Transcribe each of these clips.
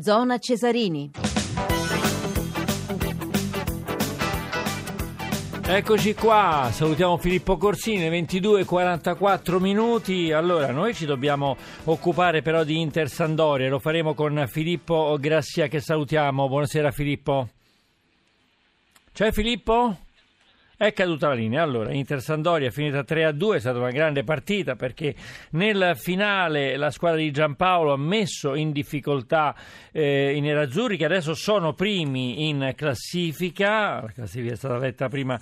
Zona Cesarini. Eccoci qua, salutiamo Filippo Corsini, 22.44 minuti. Allora, noi ci dobbiamo occupare però di Inter Sandoria, lo faremo con Filippo Grassia che salutiamo. Buonasera Filippo. C'è Filippo? È caduta la linea. Allora, Inter Sandoria è finita 3-2, è stata una grande partita perché nel finale la squadra di Giampaolo ha messo in difficoltà eh, i nerazzurri che adesso sono primi in classifica. La classifica è stata letta prima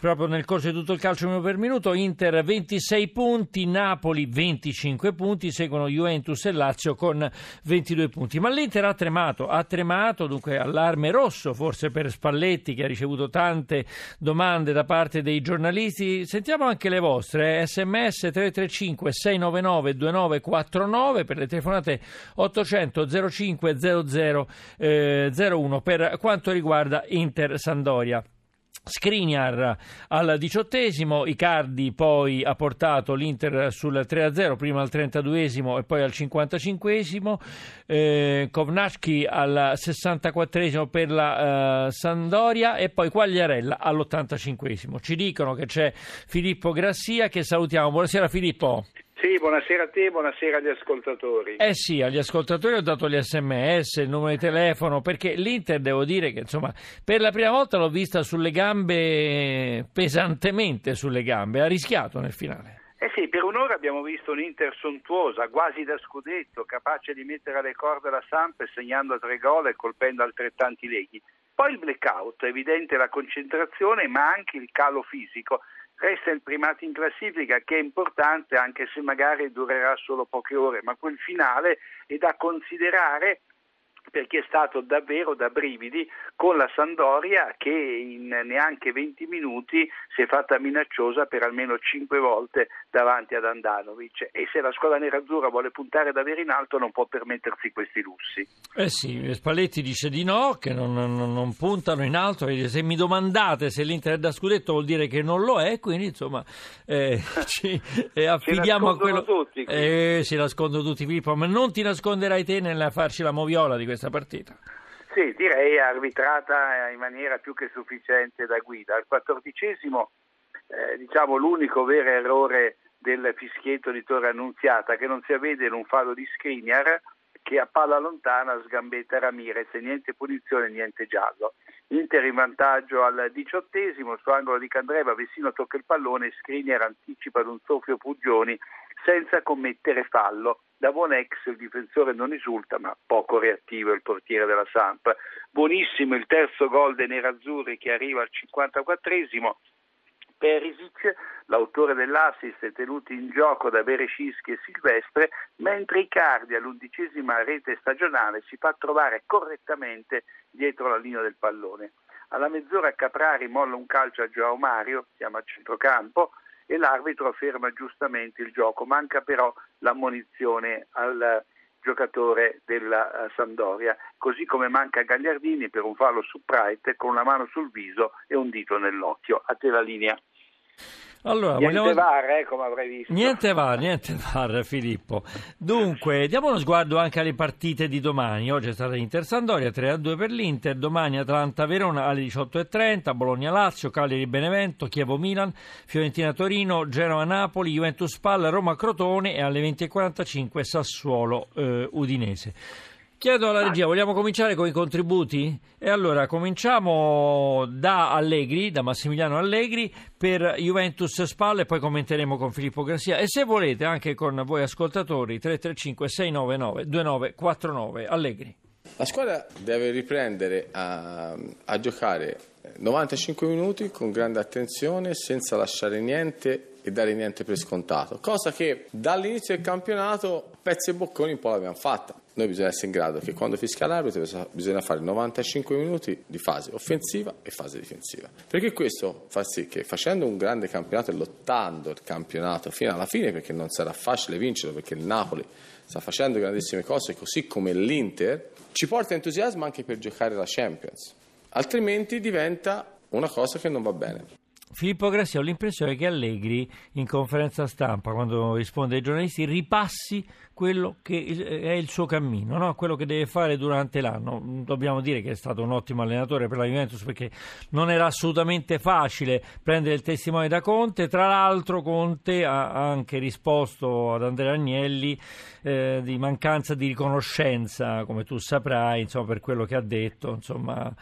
proprio nel corso di tutto il calcio minuto per minuto. Inter 26 punti, Napoli 25 punti, seguono Juventus e Lazio con 22 punti. Ma l'Inter ha tremato, ha tremato, dunque allarme rosso forse per Spalletti che ha ricevuto tante domande da parte dei giornalisti. Sentiamo anche le vostre, sms 335 699 2949 per le telefonate 800 05 00 eh, 01 per quanto riguarda Inter Sandoria. Skriniar al diciottesimo, Icardi poi ha portato l'Inter sul 3-0, prima al 32esimo e poi al 55esimo, eh, Kovnacki al 64esimo per la eh, Sandoria e poi Quagliarella all'85esimo. Ci dicono che c'è Filippo Grassia che salutiamo. Buonasera Filippo. Sì, buonasera a te, buonasera agli ascoltatori. Eh sì, agli ascoltatori ho dato gli sms, il numero di telefono, perché l'Inter devo dire che insomma per la prima volta l'ho vista sulle gambe, pesantemente sulle gambe, ha rischiato nel finale. Eh sì, per un'ora abbiamo visto un'Inter sontuosa, quasi da scudetto, capace di mettere alle corde la Samp segnando tre gol e colpendo altrettanti leghi. Poi il blackout, evidente la concentrazione ma anche il calo fisico resta il primato in classifica che è importante anche se magari durerà solo poche ore, ma quel finale è da considerare perché è stato davvero da brividi con la Sandoria che in neanche 20 minuti si è fatta minacciosa per almeno 5 volte davanti ad Andanovic. E se la squadra nerazzurra vuole puntare davvero in alto non può permettersi questi lussi. Eh sì, Spalletti dice di no, che non, non, non puntano in alto, se mi domandate se l'Inter è da scudetto vuol dire che non lo è, quindi insomma eh, ci eh, affidiamo a quello... Tutti, eh, si nascondono tutti Filippo, ma non ti nasconderai te nel farci la moviola di questa partita. Sì, direi arbitrata in maniera più che sufficiente da guida. Al quattordicesimo, eh, diciamo, l'unico vero errore del fischietto di Torre Annunziata che non si avvede in un fallo di Skriniar che a palla lontana sgambetta Ramirez, niente punizione, niente giallo. Inter in vantaggio al diciottesimo, su angolo di Candreva, Vessino tocca il pallone Skriniar anticipa ad un soffio Puggioni senza commettere fallo. Da buon ex il difensore non esulta, ma poco reattivo il portiere della Samp. Buonissimo il terzo gol dei nerazzurri che arriva al 54esimo. Perisic, l'autore dell'assist, è tenuto in gioco da Berescischi e Silvestre, mentre Icardi all'undicesima rete stagionale si fa trovare correttamente dietro la linea del pallone. Alla mezz'ora Caprari molla un calcio a Joao Mario, siamo a centrocampo, e l'arbitro ferma giustamente il gioco. Manca però l'ammonizione al giocatore della eh, Sandoria, così come manca Gagliardini per un fallo su Prite con una mano sul viso e un dito nell'occhio. A te la linea. Allora, niente vogliamo... VAR, eh, come avrai visto. Niente VAR, niente VAR, Filippo. Dunque, diamo uno sguardo anche alle partite di domani. Oggi è stata Inter Sandoria 3-2 per l'Inter, domani Atalanta-Verona alle 18.30, Bologna-Lazio, Cagliari-Benevento, Chievo-Milan, Fiorentina-Torino, Genova-Napoli, Juventus-Palla, Roma-Crotone e alle 20.45 Sassuolo-Udinese. Chiedo alla regia, vogliamo cominciare con i contributi? E allora cominciamo da Allegri, da Massimiliano Allegri per Juventus Spalle e poi commenteremo con Filippo Grassia e se volete anche con voi ascoltatori 335 699 2949 Allegri. La squadra deve riprendere a, a giocare 95 minuti con grande attenzione senza lasciare niente e dare niente per scontato, cosa che dall'inizio del campionato pezzi e bocconi un po' l'abbiamo fatta. Noi bisogna essere in grado che quando fischia l'arbitro bisogna fare 95 minuti di fase offensiva e fase difensiva. Perché questo fa sì che facendo un grande campionato e lottando il campionato fino alla fine, perché non sarà facile vincerlo, perché il Napoli sta facendo grandissime cose, così come l'Inter, ci porta entusiasmo anche per giocare la Champions. Altrimenti diventa una cosa che non va bene. Filippo Grassi, ho l'impressione che Allegri in conferenza stampa, quando risponde ai giornalisti, ripassi quello che è il suo cammino, no? quello che deve fare durante l'anno. Dobbiamo dire che è stato un ottimo allenatore per la Juventus perché non era assolutamente facile prendere il testimone da Conte. Tra l'altro Conte ha anche risposto ad Andrea Agnelli eh, di mancanza di riconoscenza, come tu saprai, insomma, per quello che ha detto. Insomma,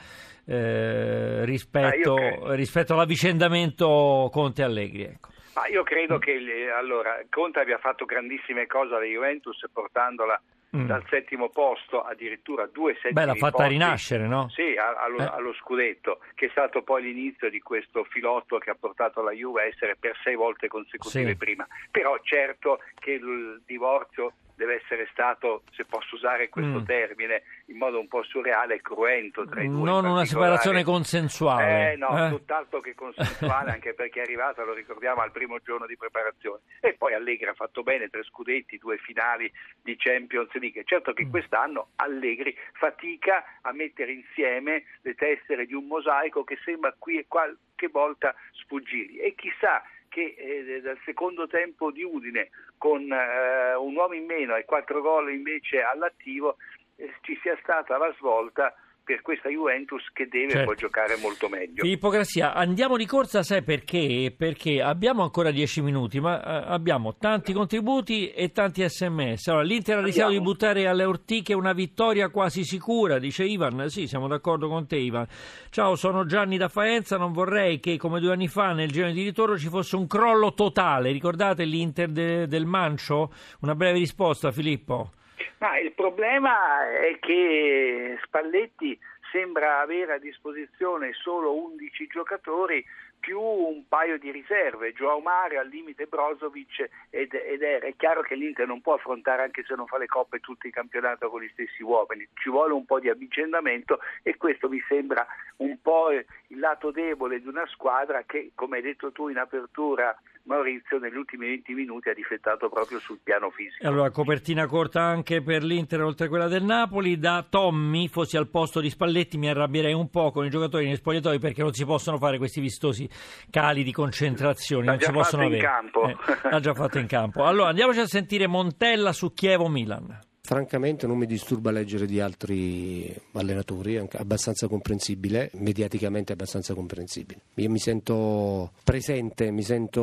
eh, rispetto, ah, rispetto, all'avvicendamento Conte Allegri. Ecco. Ma io credo che allora, Conte abbia fatto grandissime cose alla Juventus portandola mm. dal settimo posto addirittura due settimi Beh, l'ha fatta posti, rinascere, no? Sì, allo, eh. allo, scudetto, che è stato poi l'inizio di questo filotto che ha portato la Juve a essere per sei volte consecutive sì. prima. Però certo che il divorzio deve essere stato, se posso usare questo mm. termine, in modo un po' surreale e cruento tra i due. Non una separazione consensuale. Eh, no, eh. tutt'altro che consensuale, anche perché è arrivata, lo ricordiamo, al primo giorno di preparazione. E poi Allegri ha fatto bene, tre scudetti, due finali di Champions League. Certo che mm. quest'anno Allegri fatica a mettere insieme le tessere di un mosaico che sembra qui e qualche volta sfuggirgli. E chissà che eh, dal secondo tempo di Udine con eh, un uomo in meno e quattro gol invece all'attivo eh, ci sia stata la svolta per questa Juventus che deve certo. poi giocare molto meglio. Filippo Grassia, andiamo di corsa, sai perché? Perché abbiamo ancora dieci minuti, ma eh, abbiamo tanti contributi e tanti sms. Allora, l'Inter ha rischiato di buttare alle ortiche una vittoria quasi sicura, dice Ivan. Sì, siamo d'accordo con te, Ivan. Ciao, sono Gianni da Faenza. Non vorrei che, come due anni fa, nel girone di ritorno ci fosse un crollo totale. Ricordate l'Inter de- del Mancio? Una breve risposta, Filippo. Ma il problema è che Spalletti sembra avere a disposizione solo 11 giocatori più un paio di riserve, Joao Mario al limite Brozovic ed, ed è, è, chiaro che l'Inter non può affrontare anche se non fa le coppe tutto il campionato con gli stessi uomini, ci vuole un po' di avvicendamento e questo mi sembra un po' il lato debole di una squadra che come hai detto tu in apertura Maurizio negli ultimi 20 minuti ha difettato proprio sul piano fisico. Allora, copertina corta anche per l'Inter oltre a quella del Napoli. Da Tommy, fossi al posto di Spalletti, mi arrabbierei un po' con i giocatori nei spogliatoi perché non si possono fare questi vistosi cali di concentrazione. L'ha non si possono avere. Eh, l'ha già fatto in campo. Allora, andiamoci a sentire Montella su Chievo-Milan. Francamente non mi disturba leggere di altri allenatori, abbastanza comprensibile, mediaticamente abbastanza comprensibile. Io mi sento presente, mi sento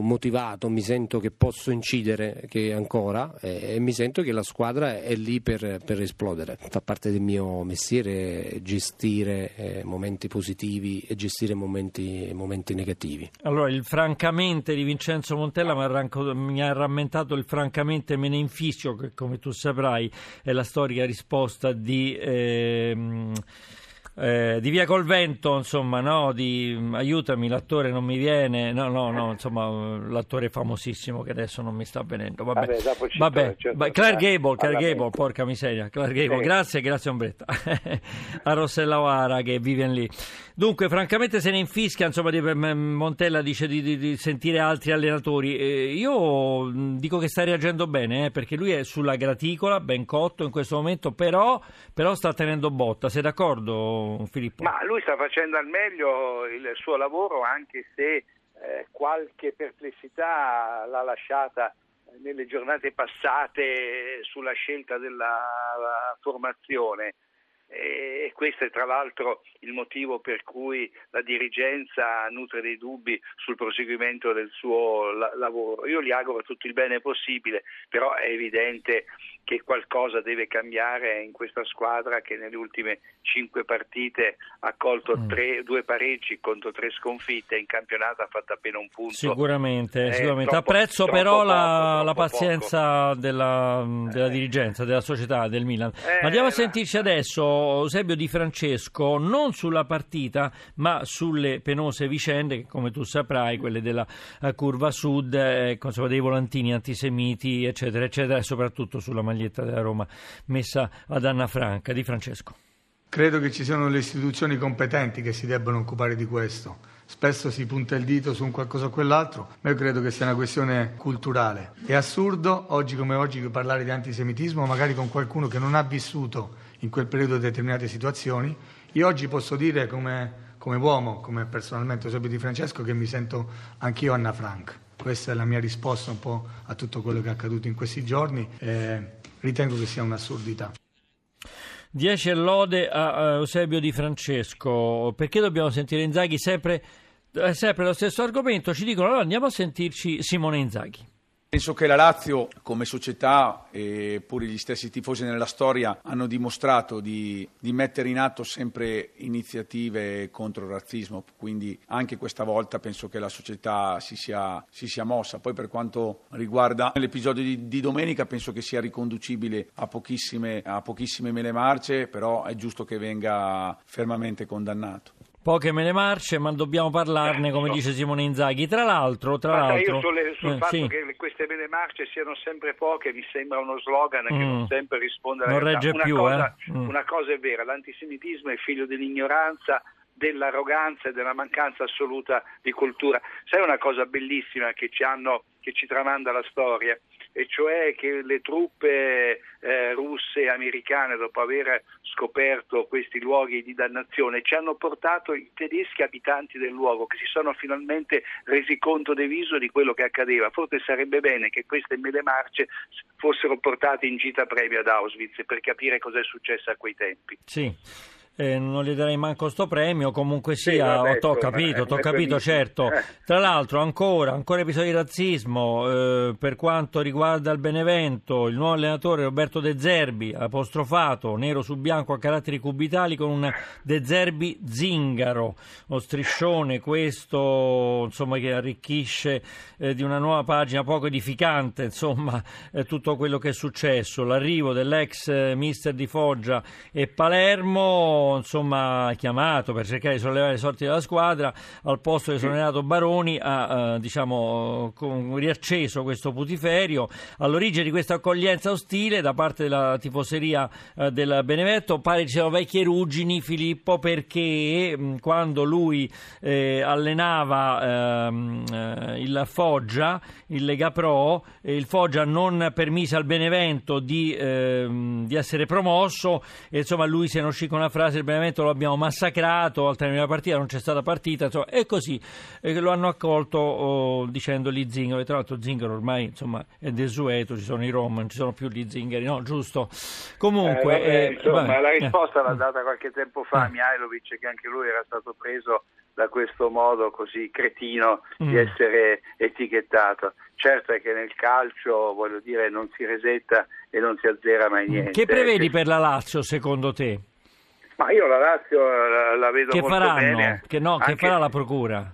motivato, mi sento che posso incidere che ancora e, e mi sento che la squadra è lì per, per, esplodere. Fa parte del mio mestiere gestire eh, momenti positivi e gestire momenti, momenti, negativi. Allora il francamente di Vincenzo Montella mi ha rammentato il francamente me ne infischio che come tu sai saprai, è la storica risposta di... Ehm, eh, di Via col Vento, insomma, no? Di, aiutami, l'attore non mi viene, no, no, no, insomma, l'attore famosissimo che adesso non mi sta venendo. Vabbè, Vabbè, Vabbè. Certo Clark Gable, Clark Gable, porca miseria, Clark Gable, sì. grazie, grazie Ombretta, a Rossella O'Hara che vive lì. Dunque, francamente se ne infischia, insomma, di, Montella dice di, di, di sentire altri allenatori. Eh, io dico che sta reagendo bene, eh, perché lui è sulla graticola, ben cotto in questo momento, però, però sta tenendo botta, sei d'accordo? Filippo? Ma lui sta facendo al meglio il suo lavoro anche se eh, qualche perplessità l'ha lasciata nelle giornate passate sulla scelta della formazione e questo è tra l'altro il motivo per cui la dirigenza nutre dei dubbi sul proseguimento del suo la- lavoro. Io gli auguro tutto il bene possibile, però è evidente che qualcosa deve cambiare in questa squadra che nelle ultime cinque partite ha colto mm. tre, due pareggi contro tre sconfitte, in campionato ha fatto appena un punto. Sicuramente, eh, sicuramente. Troppo, apprezzo però poco, la, la, pazienza della, della, dirigenza, della società, del Milan. Eh, Andiamo a sentirci adesso Eusebio Di Francesco non sulla partita ma sulle penose vicende che come tu saprai, quelle della eh, curva sud, eh, insomma, dei volantini antisemiti eccetera eccetera e soprattutto sulla maglietta della Roma messa ad Anna Franca. Di Francesco. Credo che ci siano le istituzioni competenti che si debbano occupare di questo. Spesso si punta il dito su un qualcosa o quell'altro, ma io credo che sia una questione culturale. È assurdo, oggi come oggi, parlare di antisemitismo, magari con qualcuno che non ha vissuto in quel periodo determinate situazioni. Io oggi posso dire come, come uomo, come personalmente Eusebio Di Francesco, che mi sento anch'io Anna Frank. questa è la mia risposta un po' a tutto quello che è accaduto in questi giorni. Eh, ritengo che sia un'assurdità. 10 lode a Eusebio Di Francesco. Perché dobbiamo sentire Inzaghi sempre, eh, sempre lo stesso argomento? Ci dicono allora andiamo a sentirci Simone Inzaghi. Penso che la Lazio come società e pure gli stessi tifosi nella storia hanno dimostrato di, di, mettere in atto sempre iniziative contro il razzismo, quindi anche questa volta penso che la società si sia, si sia mossa. Poi per quanto riguarda l'episodio di, di, domenica penso che sia riconducibile a pochissime, a pochissime mele marce, però è giusto che venga fermamente condannato. Poche me ne marce, ma dobbiamo parlarne, come dice Simone Inzaghi. Tra l'altro, tra Guarda, l'altro... io sul, sul eh, fatto sì. che queste mele marce siano sempre poche mi sembra uno slogan che Mm. non sempre risponde alla Non realtà. regge una più, cosa, eh. Mm. una cosa è vera, l'antisemitismo è figlio dell'ignoranza, dell'arroganza e della mancanza assoluta di cultura. Sai una cosa bellissima che ci, hanno, che ci tramanda la storia? E cioè che le truppe eh, russe e americane, dopo aver scoperto questi luoghi di dannazione, ci hanno portato i tedeschi abitanti del luogo che si sono finalmente resi conto del viso di quello che accadeva. Forse sarebbe bene che queste mele marce fossero portate in gita previa ad Auschwitz per capire cosa è successo a quei tempi. Sì. Eh, non gli darei manco sto premio, comunque Sì, sia, vabbè, ho capito, eh, t'ho è capito, certo. Eh. Tra l'altro ancora, ancora episodi di razzismo, eh, per quanto riguarda il Benevento, il nuovo allenatore Roberto De Zerbi, apostrofato, nero su bianco a caratteri cubitali con un De Zerbi zingaro, lo striscione questo, insomma, che arricchisce eh, di una nuova pagina poco edificante, insomma, tutto quello che è successo, l'arrivo dell'ex mister di Foggia e Palermo, insomma, chiamato per cercare di sollevare le sorti della squadra, al posto di esonerato Baroni ha, eh, diciamo, con- riacceso questo putiferio. All'origine di questa accoglienza ostile da parte della tifoseria eh, del Benevento pare ci siano vecchie ruggini, Filippo, perché mh, quando lui eh, allenava ehm, eh, il Foggia, il Lega Pro, eh, il Foggia non permise al Benevento di, ehm, di essere promosso e insomma lui se ne uscì con una frase il Benevento lo abbiamo massacrato al termine della partita non c'è stata partita insomma, e così eh, lo hanno accolto oh, dicendogli Zingaro e tra l'altro Zingaro ormai insomma è desueto ci sono i Rom non ci sono più gli Zingari no giusto comunque Eh, vabbè, eh, insomma, la eh. risposta l'ha data qualche tempo fa Eh. Mihailovic che anche lui era stato preso da questo modo così cretino di Mm. essere etichettato. Certo è che nel calcio, voglio dire, non si resetta e non si azzera mai niente. che prevedi Eh, per la Lazio secondo te? Ma io la Lazio la, la vedo che molto faranno? bene. che, no, che anche farà la procura?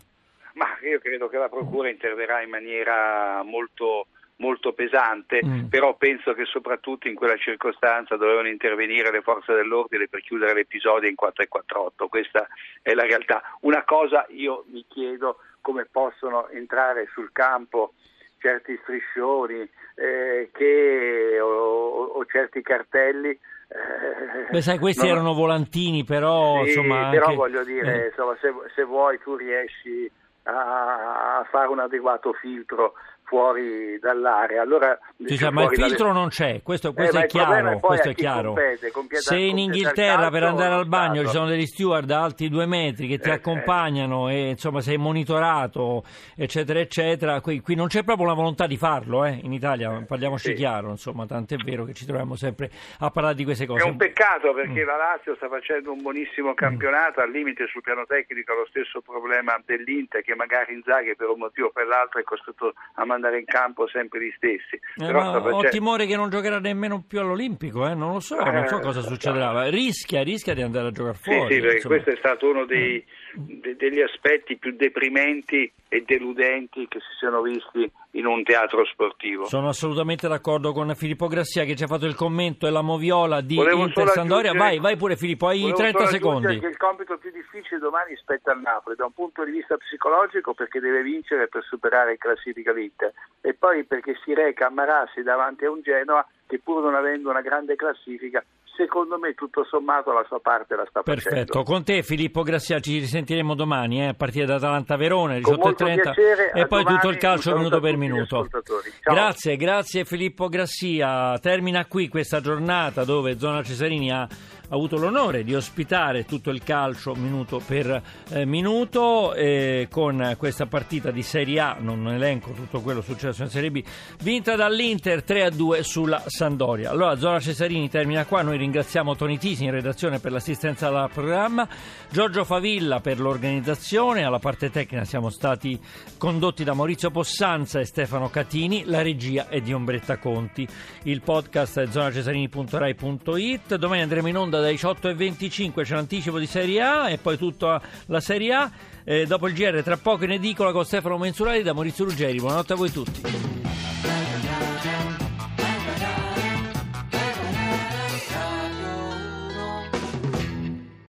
Ma io credo che la Procura interverrà in maniera molto, molto pesante, Mm. però penso che soprattutto in quella circostanza dovevano intervenire le forze dell'ordine per chiudere l'episodio in 4 e 48. Questa è la realtà. Una cosa io mi chiedo come possono entrare sul campo certi striscioni eh, che, o, o certi cartelli. Eh, Beh, sai, questi non- erano volantini, però sì, insomma. però anche- voglio dire, eh. insomma, se, se vuoi tu riesci a, a fare un adeguato filtro fuori dall'area, allora Dice, ma il fuori dalle- filtro non c'è, questo, Eh, questo ma è chiaro. è questo è chi chiaro. compete, compete- Se in Inghilterra per andare al bagno ci sono degli steward alti due metri che ti Eh, accompagnano e insomma sei monitorato, eccetera, eccetera. Qui, qui non c'è proprio la volontà di farlo, eh, in Italia, parliamoci Sì. chiaro, insomma, tant'è vero che ci troviamo sempre a parlare di queste cose. È un peccato Mm. perché la Lazio sta facendo un buonissimo campionato, al limite sul piano tecnico ha lo stesso problema dell'Inter che magari Inzaghi per un motivo o per l'altro è costretto a mandare in campo sempre gli stessi. Eh, ma sta ho facendo- timore che non giocherà nemmeno più all'Olimpico, eh, non lo so, non so Eh, cosa succederà. Rischia, rischia di andare a giocare Sì, fuori. sì, perché insomma. questo è stato uno dei- de- degli aspetti più deprimenti e deludenti che si siano visti in un teatro sportivo. Sono assolutamente d'accordo con Filippo Grassia che ci ha fatto il commento e la moviola di Volevo Inter Sandoria. Vai, vai pure Filippo, hai Volevo 30 solo secondi. che il compito più difficile domani spetta al Napoli da un punto di vista psicologico perché deve vincere per superare in classifica l'Inter e poi perché si reca a Marassi davanti a un Genoa che pur non avendo una grande classifica secondo me tutto sommato la sua parte la sta Perfetto, facendo. con te Filippo Grassia ci risentiremo domani eh, a partire da Atalanta-Verona Con molto 18.30 piacere, e poi domani, tutto il calcio minuto per minuto. Grazie, grazie Filippo Grassia. Termina qui questa giornata dove Zona Cesarini ha avuto l'onore di ospitare tutto il calcio minuto per eh, minuto eh, con questa partita di Serie A, non elenco tutto quello successo in Serie B, vinta dall'Inter 3-2 sulla Sandoria. Allora Zona Cesarini termina qua, noi ringraziamo Toni Tisi in redazione per l'assistenza al programma, Giorgio Favilla per l'organizzazione, alla parte tecnica siamo stati condotti da Maurizio Possanza e Stefano Catini, la regia è di Ombretta Conti. Il podcast è zonacesarini.rai.it, domani andremo in onda dai 18.25, c'è l'anticipo di Serie A e poi tutta la Serie A. Eh, dopo il GR tra poco in edicola con Stefano Mensurati da Maurizio Ruggeri. Buonanotte a voi tutti.